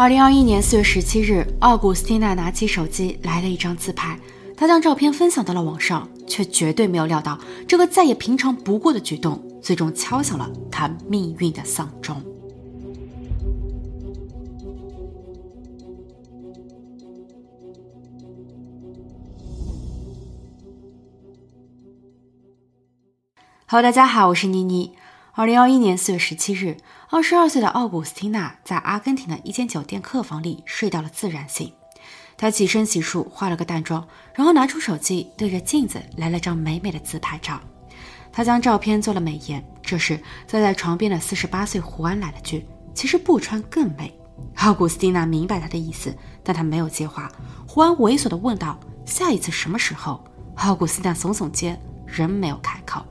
二零二一年四月十七日，奥古斯蒂娜拿起手机来了一张自拍，她将照片分享到了网上，却绝对没有料到这个再也平常不过的举动，最终敲响了她命运的丧钟。Hello，大家好，我是妮妮。二零二一年四月十七日，二十二岁的奥古斯汀娜在阿根廷的一间酒店客房里睡到了自然醒。她起身洗漱，化了个淡妆，然后拿出手机，对着镜子来了张美美的自拍照。她将照片做了美颜。这时，坐在床边的四十八岁胡安来了句：“其实不穿更美。”奥古斯汀娜明白他的意思，但他没有接话。胡安猥琐地问道：“下一次什么时候？”奥古斯汀娜耸耸肩，仍没有开口。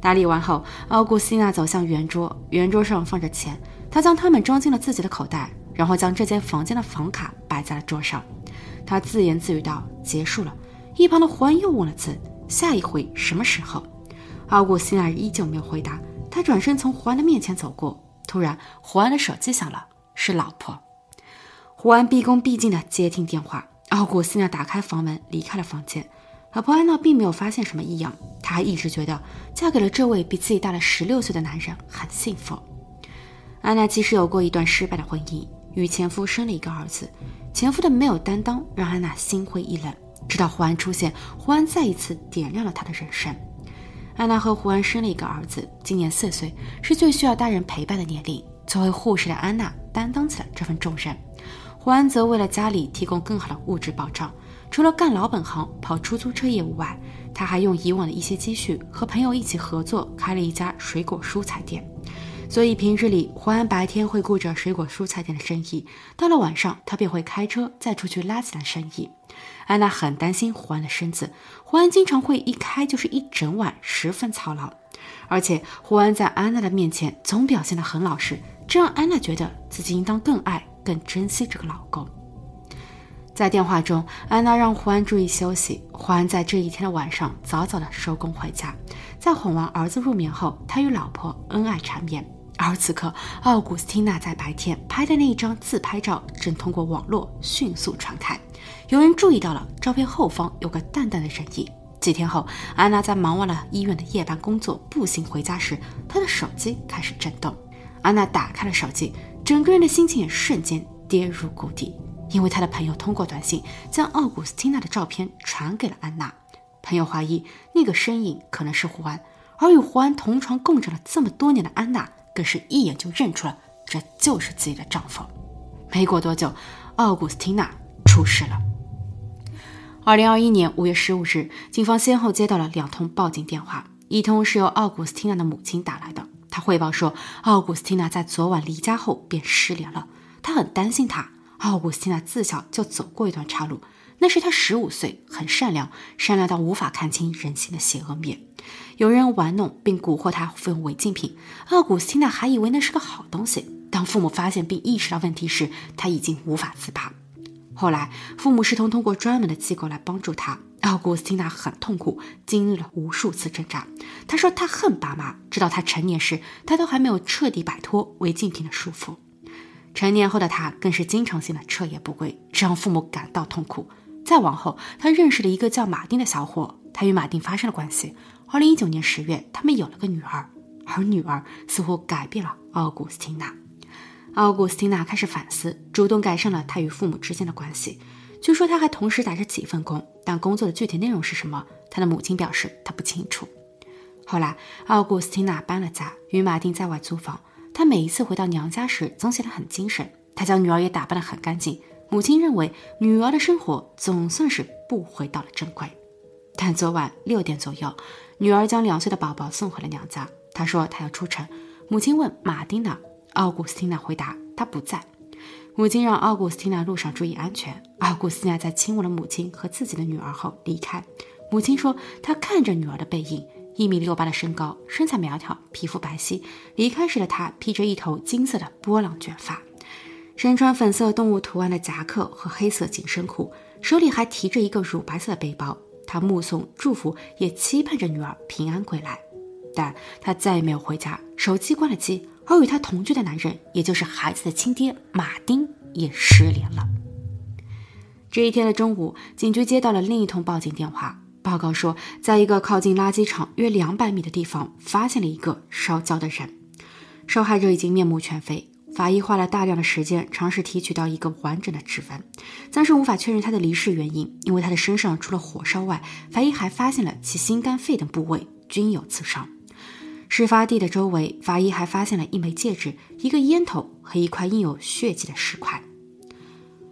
打理完后，奥古斯蒂娜走向圆桌，圆桌上放着钱，她将它们装进了自己的口袋，然后将这间房间的房卡摆在了桌上。她自言自语道：“结束了。”一旁的胡安又问了次：“下一回什么时候？”奥古斯蒂娜依旧没有回答。他转身从胡安的面前走过，突然，胡安的手机响了，是老婆。胡安毕恭毕敬地接听电话。奥古斯蒂娜打开房门，离开了房间。老婆安娜并没有发现什么异样，她还一直觉得嫁给了这位比自己大了十六岁的男人很幸福。安娜其实有过一段失败的婚姻，与前夫生了一个儿子，前夫的没有担当让安娜心灰意冷。直到胡安出现，胡安再一次点亮了她的人生。安娜和胡安生了一个儿子，今年四岁，是最需要大人陪伴的年龄。作为护士的安娜担当起了这份重任，胡安则为了家里提供更好的物质保障。除了干老本行、跑出租车业务外，他还用以往的一些积蓄和朋友一起合作开了一家水果蔬菜店。所以平日里，胡安白天会顾着水果蔬菜店的生意，到了晚上，他便会开车再出去拉起来生意。安娜很担心胡安的身子，胡安经常会一开就是一整晚，十分操劳。而且胡安在安娜的面前总表现得很老实，这让安娜觉得自己应当更爱、更珍惜这个老公。在电话中，安娜让胡安注意休息。胡安在这一天的晚上早早的收工回家，在哄完儿子入眠后，他与老婆恩爱缠绵。而此刻，奥古斯汀娜在白天拍的那一张自拍照正通过网络迅速传开。有人注意到了照片后方有个淡淡的人影。几天后，安娜在忙完了医院的夜班工作，步行回家时，她的手机开始震动。安娜打开了手机，整个人的心情也瞬间跌入谷底。因为他的朋友通过短信将奥古斯汀娜的照片传给了安娜，朋友怀疑那个身影可能是胡安，而与胡安同床共枕了这么多年的安娜更是一眼就认出了这就是自己的丈夫。没过多久，奥古斯汀娜出事了。二零二一年五月十五日，警方先后接到了两通报警电话，一通是由奥古斯汀娜的母亲打来的，她汇报说奥古斯汀娜在昨晚离家后便失联了，她很担心她。奥古斯汀娜自小就走过一段岔路，那时她十五岁，很善良，善良到无法看清人性的邪恶面。有人玩弄并蛊惑她服用违禁品，奥古斯汀娜还以为那是个好东西。当父母发现并意识到问题时，她已经无法自拔。后来，父母试图通过专门的机构来帮助她。奥古斯汀娜很痛苦，经历了无数次挣扎。她说她恨爸妈，直到她成年时，她都还没有彻底摆脱违禁品的束缚。成年后的他更是经常性的彻夜不归，这让父母感到痛苦。再往后，他认识了一个叫马丁的小伙，他与马丁发生了关系。二零一九年十月，他们有了个女儿，而女儿似乎改变了奥古斯汀娜。奥古斯汀娜开始反思，主动改善了他与父母之间的关系。据说他还同时打着几份工，但工作的具体内容是什么，他的母亲表示他不清楚。后来，奥古斯汀娜搬了家，与马丁在外租房。她每一次回到娘家时，总显得很精神。她将女儿也打扮得很干净。母亲认为女儿的生活总算是不回到了正轨。但昨晚六点左右，女儿将两岁的宝宝送回了娘家。她说她要出城。母亲问马丁娜？奥古斯汀娜回答她不在。母亲让奥古斯汀娜路上注意安全。奥古斯汀娜在亲吻了母亲和自己的女儿后离开。母亲说她看着女儿的背影。一米六八的身高，身材苗条，皮肤白皙。离开时的他披着一头金色的波浪卷发，身穿粉色动物图案的夹克和黑色紧身裤，手里还提着一个乳白色的背包。他目送、祝福，也期盼着女儿平安归来。但他再也没有回家，手机关了机。而与他同居的男人，也就是孩子的亲爹马丁，也失联了。这一天的中午，警局接到了另一通报警电话，报告说，在一个靠近垃圾场约两百米的地方，发现了一个烧焦的人，受害者已经面目全非。法医花了大量的时间尝试提取到一个完整的指纹，暂时无法确认他的离世原因，因为他的身上除了火烧外，法医还发现了其心肝肺等部位均有刺伤。事发地的周围，法医还发现了一枚戒指、一个烟头和一块印有血迹的石块。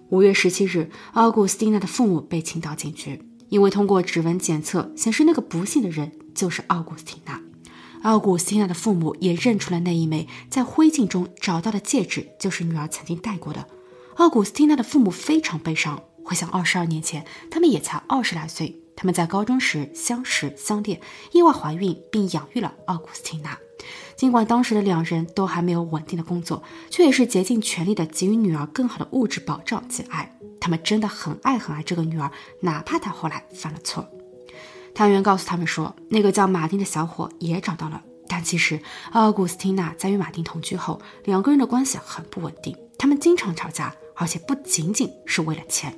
五月十七日，奥古斯蒂娜的父母被请到警局，因为通过指纹检测显示，那个不幸的人就是奥古斯汀娜。奥古斯汀娜的父母也认出了那一枚在灰烬中找到的戒指，就是女儿曾经戴过的。奥古斯汀娜的父母非常悲伤，回想二十二年前，他们也才二十来岁。他们在高中时相识相恋，意外怀孕并养育了奥古斯汀娜。尽管当时的两人都还没有稳定的工作，却也是竭尽全力的给予女儿更好的物质保障及爱。他们真的很爱很爱这个女儿，哪怕她后来犯了错。探员告诉他们说，那个叫马丁的小伙也找到了，但其实奥古斯汀娜在与马丁同居后，两个人的关系很不稳定，他们经常吵架，而且不仅仅是为了钱。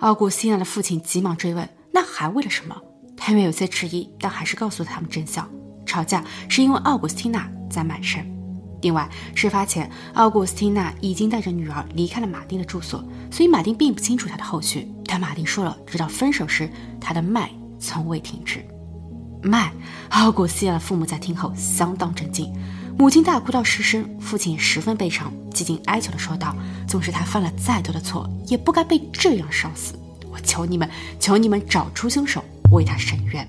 奥古斯汀娜的父亲急忙追问。那还为了什么？探员有些迟疑，但还是告诉他们真相：吵架是因为奥古斯汀娜在卖身。另外，事发前，奥古斯汀娜已经带着女儿离开了马丁的住所，所以马丁并不清楚他的后续。但马丁说了，直到分手时，他的脉从未停止。卖！奥古斯蒂娜的父母在听后相当震惊，母亲大哭到失声，父亲也十分悲伤，几近哀求地说道：“纵使他犯了再多的错，也不该被这样烧死。”我求你们，求你们找出凶手，为他伸冤。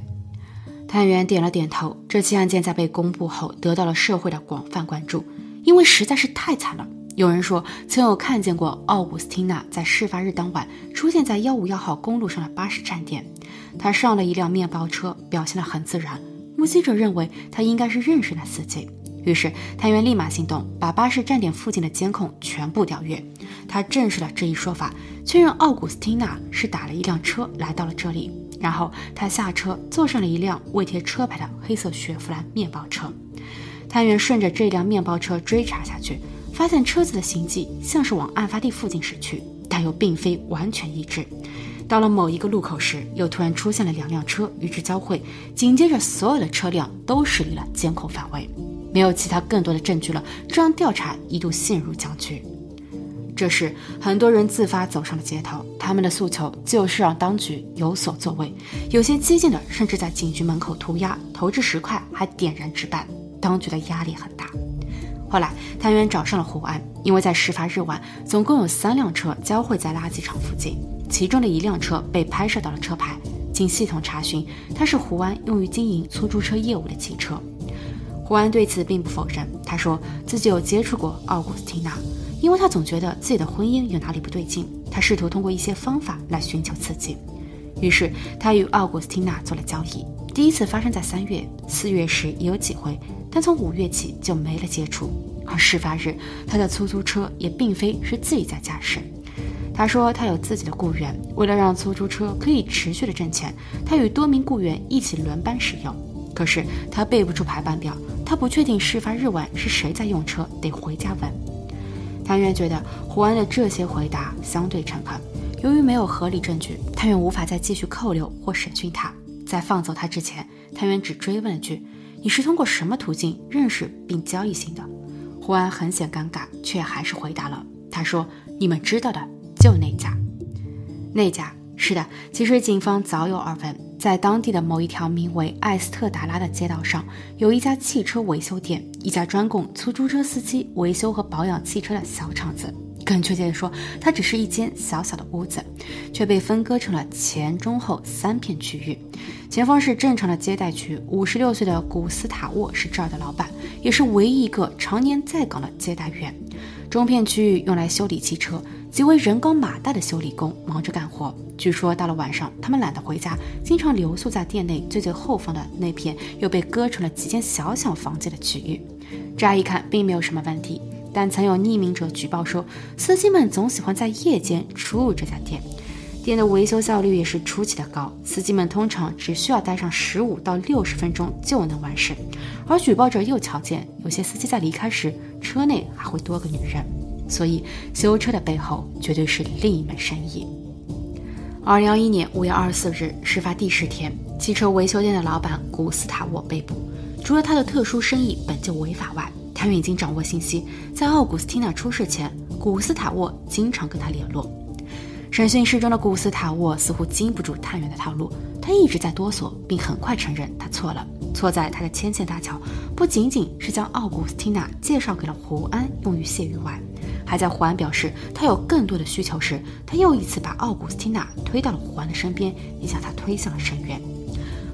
探员点了点头。这起案件在被公布后，得到了社会的广泛关注，因为实在是太惨了。有人说，曾有看见过奥古斯汀娜在事发日当晚出现在幺五幺号公路上的巴士站点，她上了一辆面包车，表现得很自然。目击者认为，她应该是认识那司机。于是，探员立马行动，把巴士站点附近的监控全部调阅。他证实了这一说法，确认奥古斯汀娜是打了一辆车来到了这里。然后他下车，坐上了一辆未贴车牌的黑色雪佛兰面包车。探员顺着这辆面包车追查下去，发现车子的行迹像是往案发地附近驶去，但又并非完全一致。到了某一个路口时，又突然出现了两辆车与之交汇，紧接着所有的车辆都驶离了监控范围。没有其他更多的证据了，这让调查一度陷入僵局。这时，很多人自发走上了街头，他们的诉求就是让当局有所作为。有些激进的甚至在警局门口涂鸦、投掷石块，还点燃纸板。当局的压力很大。后来，探员找上了胡安，因为在事发日晚，总共有三辆车交汇在垃圾场附近，其中的一辆车被拍摄到了车牌。经系统查询，它是胡安用于经营出租车业务的汽车。胡安对此并不否认，他说自己有接触过奥古斯汀娜，因为他总觉得自己的婚姻有哪里不对劲。他试图通过一些方法来寻求刺激，于是他与奥古斯汀娜做了交易。第一次发生在三月，四月时也有几回，但从五月起就没了接触。而事发日，他的出租车也并非是自己在驾驶。他说他有自己的雇员，为了让出租车可以持续的挣钱，他与多名雇员一起轮班使用。可是他背不出排班表。他不确定事发日晚是谁在用车，得回家问。探员觉得胡安的这些回答相对诚恳。由于没有合理证据，探员无法再继续扣留或审讯他。在放走他之前，探员只追问了句：“你是通过什么途径认识并交易型的？”胡安很显尴尬，却还是回答了。他说：“你们知道的，就那家，那家。”是的，其实警方早有耳闻，在当地的某一条名为艾斯特达拉的街道上，有一家汽车维修店，一家专供出租车司机维修和保养汽车的小厂子。更确切地说，它只是一间小小的屋子，却被分割成了前、中、后三片区域。前方是正常的接待区，五十六岁的古斯塔沃是这儿的老板，也是唯一一个常年在岗的接待员。中片区域用来修理汽车。几位人高马大的修理工忙着干活。据说到了晚上，他们懒得回家，经常留宿在店内最最后方的那片又被割成了几间小小房间的区域。乍一看并没有什么问题，但曾有匿名者举报说，司机们总喜欢在夜间出入这家店，店的维修效率也是出奇的高。司机们通常只需要待上十五到六十分钟就能完事。而举报者又瞧见，有些司机在离开时，车内还会多个女人。所以修车的背后绝对是另一门生意。二零二一年五月二十四日，事发第十天，汽车维修店的老板古斯塔沃被捕。除了他的特殊生意本就违法外，探员已经掌握信息，在奥古斯汀娜出事前，古斯塔沃经常跟他联络。审讯室中的古斯塔沃似乎经不住探员的套路，他一直在哆嗦，并很快承认他错了。错在他的牵线搭桥，不仅仅是将奥古斯汀娜介绍给了胡安用于泄欲外，还在胡安表示他有更多的需求时，他又一次把奥古斯汀娜推到了胡安的身边，也将他推向了深渊。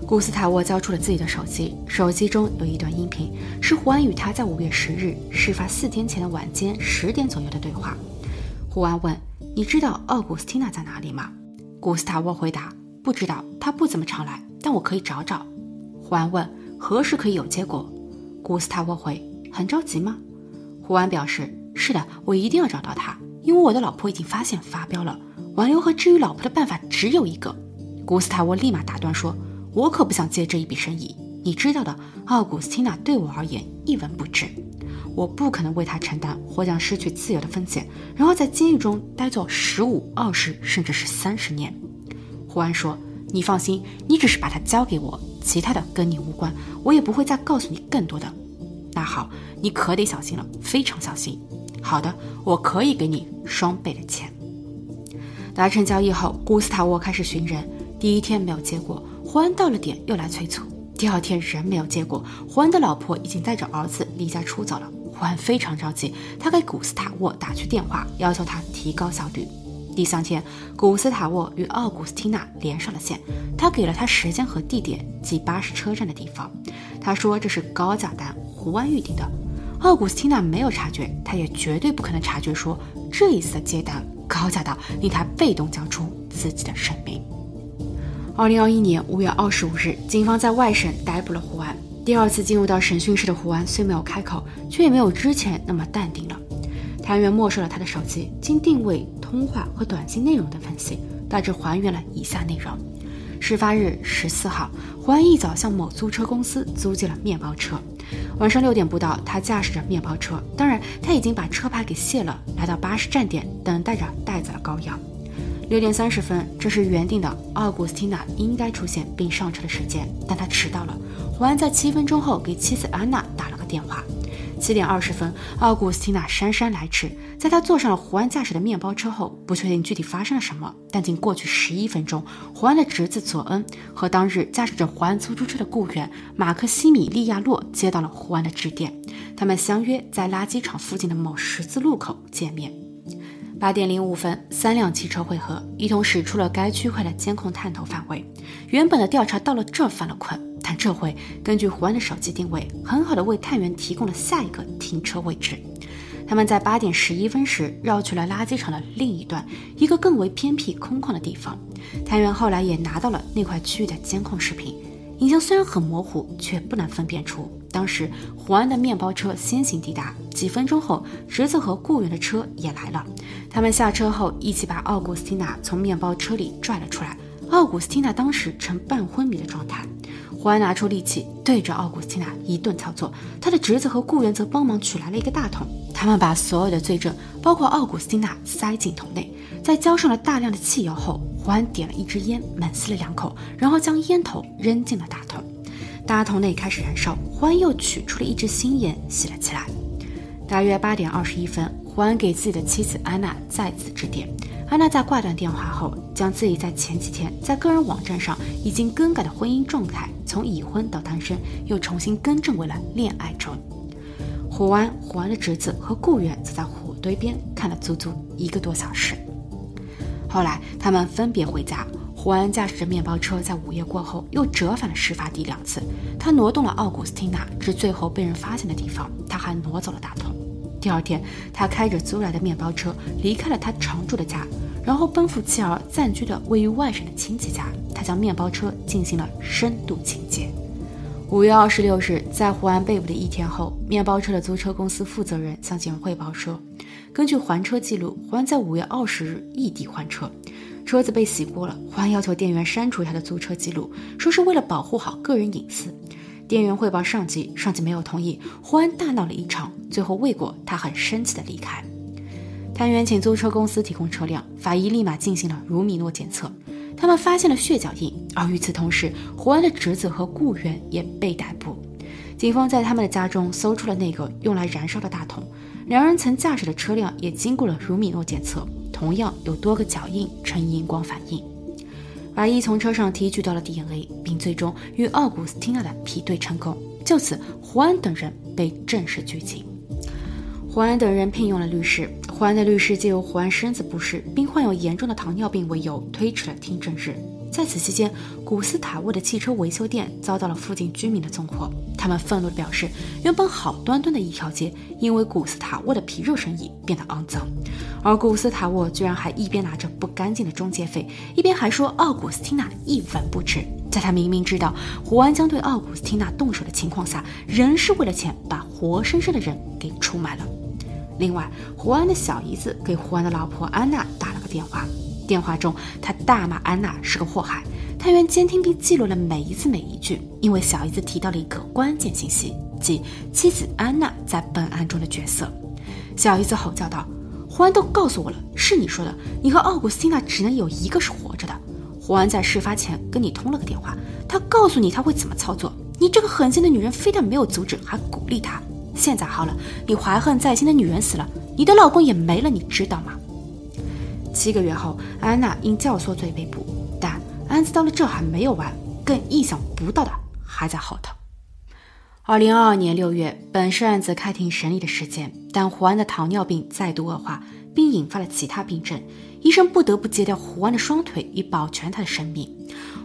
古斯塔沃交出了自己的手机，手机中有一段音频，是胡安与他在五月十日事发四天前的晚间十点左右的对话。胡安问：“你知道奥古斯汀娜在哪里吗？”古斯塔沃回答：“不知道，他不怎么常来，但我可以找找。”胡安问：“何时可以有结果？”古斯塔沃回：“很着急吗？”胡安表示：“是的，我一定要找到他，因为我的老婆已经发现发飙了。挽留和治愈老婆的办法只有一个。”古斯塔沃立马打断说。我可不想接这一笔生意，你知道的，奥古斯汀娜对我而言一文不值，我不可能为她承担或将失去自由的风险，然后在监狱中待坐十五、二十，甚至是三十年。胡安说：“你放心，你只是把他交给我，其他的跟你无关，我也不会再告诉你更多的。”那好，你可得小心了，非常小心。好的，我可以给你双倍的钱。达成交易后，古斯塔沃开始寻人，第一天没有结果。胡安到了点又来催促，第二天仍没有结果。胡安的老婆已经带着儿子离家出走了。胡安非常着急，他给古斯塔沃打去电话，要求他提高效率。第三天，古斯塔沃与奥古斯蒂娜连上了线，他给了他时间和地点，即巴士车站的地方。他说这是高价单，胡安预定的。奥古斯汀娜没有察觉，他也绝对不可能察觉，说这一次的接单高价到令他被动交出自己的生命。二零二一年五月二十五日，警方在外省逮捕了胡安。第二次进入到审讯室的胡安虽没有开口，却也没有之前那么淡定了。探员没收了他的手机，经定位、通话和短信内容的分析，大致还原了以下内容：事发日十四号，胡安一早向某租车公司租借了面包车。晚上六点不到，他驾驶着面包车，当然他已经把车牌给卸了，来到巴士站点，等待着带走了羔羊。六点三十分，这是原定的奥古斯汀娜应该出现并上车的时间，但他迟到了。胡安在七分钟后给妻子安娜打了个电话。七点二十分，奥古斯蒂娜姗姗来迟，在她坐上了胡安驾驶的面包车后，不确定具体发生了什么，但仅过去十一分钟，胡安的侄子佐恩和当日驾驶着胡安出租车的雇员马克西米利亚洛接到了胡安的致电，他们相约在垃圾场附近的某十字路口见面。八点零五分，三辆汽车汇合，一同驶出了该区块的监控探头范围。原本的调查到了这犯了困，但这回根据胡安的手机定位，很好的为探员提供了下一个停车位置。他们在八点十一分时绕去了垃圾场的另一端，一个更为偏僻空旷的地方。探员后来也拿到了那块区域的监控视频。影像虽然很模糊，却不难分辨出，当时胡安的面包车先行抵达，几分钟后，侄子和雇员的车也来了。他们下车后，一起把奥古斯蒂娜从面包车里拽了出来。奥古斯蒂娜当时呈半昏迷的状态，胡安拿出利器对着奥古斯蒂娜一顿操作，他的侄子和雇员则帮忙取来了一个大桶。他们把所有的罪证，包括奥古斯蒂娜，塞进桶内，在浇上了大量的汽油后。胡安点了一支烟，猛吸了两口，然后将烟头扔进了大桶。大桶内开始燃烧，胡安又取出了一支新烟，吸了起来。大约八点二十一分，胡安给自己的妻子安娜再次致电。安娜在挂断电话后，将自己在前几天在个人网站上已经更改的婚姻状态，从已婚到单身，又重新更正为了恋爱中。胡安、胡安的侄子和雇员则在火堆边看了足足一个多小时。后来，他们分别回家。胡安驾驶着面包车，在午夜过后又折返了事发地两次。他挪动了奥古斯汀娜至最后被人发现的地方，他还挪走了大桶。第二天，他开着租来的面包车离开了他常住的家，然后奔赴妻儿暂居的位于外省的亲戚家。他将面包车进行了深度清洁。五月二十六日，在胡安被捕的一天后，面包车的租车公司负责人向警方汇报说。根据还车记录，胡安在五月二十日异地还车，车子被洗过了。胡安要求店员删除他的租车记录，说是为了保护好个人隐私。店员汇报上级，上级没有同意。胡安大闹了一场，最后未果，他很生气的离开。探员请租车公司提供车辆，法医立马进行了卢米诺检测，他们发现了血脚印。而与此同时，胡安的侄子和雇员也被逮捕。警方在他们的家中搜出了那个用来燃烧的大桶，两人曾驾驶的车辆也经过了卢米诺检测，同样有多个脚印呈荧光反应。法医从车上提取到了 DNA，并最终与奥古斯汀娜的比对成功。就此，胡安等人被正式拘禁。胡安等人聘用了律师。胡安的律师借由胡安身子不适并患有严重的糖尿病为由，推迟了听证日。在此期间，古斯塔沃的汽车维修店遭到了附近居民的纵火。他们愤怒地表示，原本好端端的一条街，因为古斯塔沃的皮肉生意变得肮脏。而古斯塔沃居然还一边拿着不干净的中介费，一边还说奥古斯汀娜一文不值。在他明明知道胡安将对奥古斯汀娜动手的情况下，仍是为了钱把活生生的人给出卖了。另外，胡安的小姨子给胡安的老婆安娜打了个电话。电话中，他大骂安娜是个祸害。探员监听并记录了每一字每一句，因为小姨子提到了一个关键信息，即妻子安娜在本案中的角色。小姨子吼叫道：“胡安都告诉我了，是你说的，你和奥古斯汀娜只能有一个是活着的。胡安在事发前跟你通了个电话，他告诉你他会怎么操作。你这个狠心的女人，非但没有阻止，还鼓励他。现在好了，你怀恨在心的女人死了，你的老公也没了，你知道吗？”七个月后，安娜因教唆罪被捕，但案子到了这还没有完，更意想不到的还在后头。二零二二年六月，本是案子开庭审理的时间，但胡安的糖尿病再度恶化，并引发了其他病症，医生不得不截掉胡安的双腿以保全他的生命。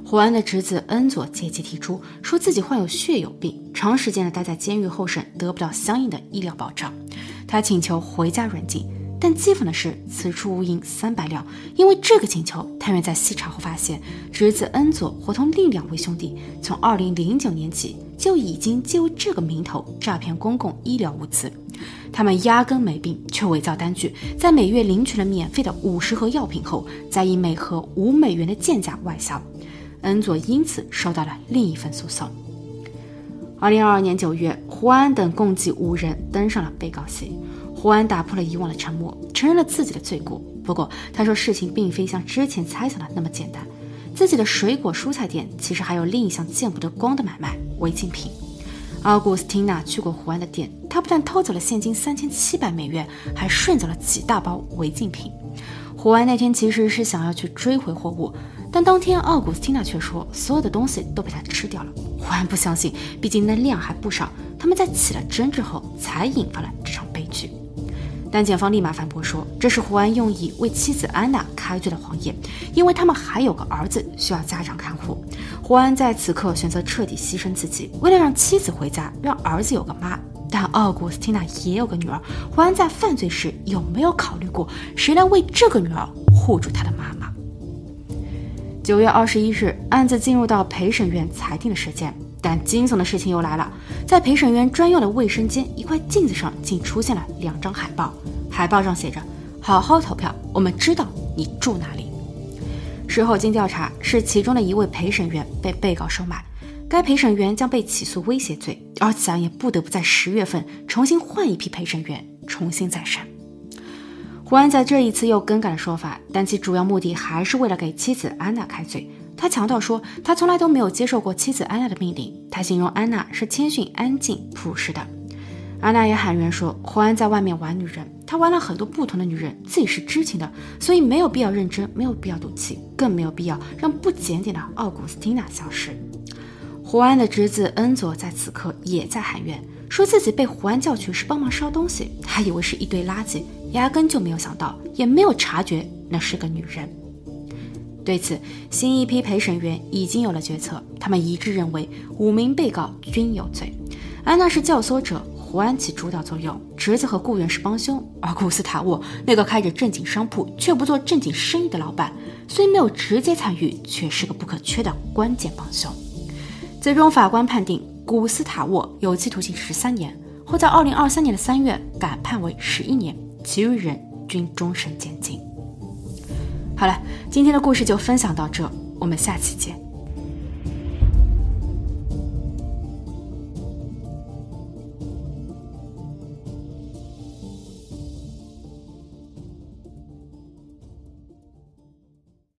胡安的侄子恩佐借机提出，说自己患有血友病，长时间的待在监狱候审，得不到相应的医疗保障，他请求回家软禁。但讥讽的是，此处无银三百两。因为这个请求，探员在细查后发现，侄子恩佐伙同另两位兄弟，从二零零九年起就已经借由这个名头诈骗公共医疗物资。他们压根没病，却伪造单据，在每月领取了免费的五十盒药品后，再以每盒五美元的贱价外销。恩佐因此收到了另一份诉讼。二零二二年九月，胡安等共计五人登上了被告席。胡安打破了以往的沉默，承认了自己的罪过。不过，他说事情并非像之前猜想的那么简单。自己的水果蔬菜店其实还有另一项见不得光的买卖——违禁品。奥古斯汀娜去过胡安的店，他不但偷走了现金三千七百美元，还顺走了几大包违禁品。胡安那天其实是想要去追回货物，但当天奥古斯汀娜却说所有的东西都被他吃掉了。胡安不相信，毕竟那量还不少。他们在起了争执后，才引发了这场。但检方立马反驳说，这是胡安用以为妻子安娜开罪的谎言，因为他们还有个儿子需要家长看护。胡安在此刻选择彻底牺牲自己，为了让妻子回家，让儿子有个妈。但奥古斯汀娜也有个女儿，胡安在犯罪时有没有考虑过谁来为这个女儿护住他的妈妈？九月二十一日，案子进入到陪审院裁定的时间。但惊悚的事情又来了，在陪审员专用的卫生间一块镜子上，竟出现了两张海报。海报上写着：“好好投票，我们知道你住哪里。”事后经调查，是其中的一位陪审员被被告收买，该陪审员将被起诉威胁罪，而此案也不得不在十月份重新换一批陪审员重新再审。胡安在这一次又更改了说法，但其主要目的还是为了给妻子安娜开罪。他强调说，他从来都没有接受过妻子安娜的命令。他形容安娜是谦逊、安静、朴实的。安娜也喊冤说，胡安在外面玩女人，他玩了很多不同的女人，自己是知情的，所以没有必要认真，没有必要赌气，更没有必要让不检点的奥古斯汀娜消失。胡安的侄子恩佐在此刻也在喊冤，说自己被胡安叫去是帮忙烧东西，还以为是一堆垃圾，压根就没有想到，也没有察觉那是个女人。对此，新一批陪审员已经有了决策，他们一致认为五名被告均有罪。安娜是教唆者，胡安起主导作用，侄子和雇员是帮凶，而古斯塔沃那个开着正经商铺却不做正经生意的老板，虽没有直接参与，却是个不可缺的关键帮凶。最终，法官判定古斯塔沃有期徒刑十三年，后在二零二三年的三月改判为十一年，其余人均终身监禁。好了，今天的故事就分享到这，我们下期见。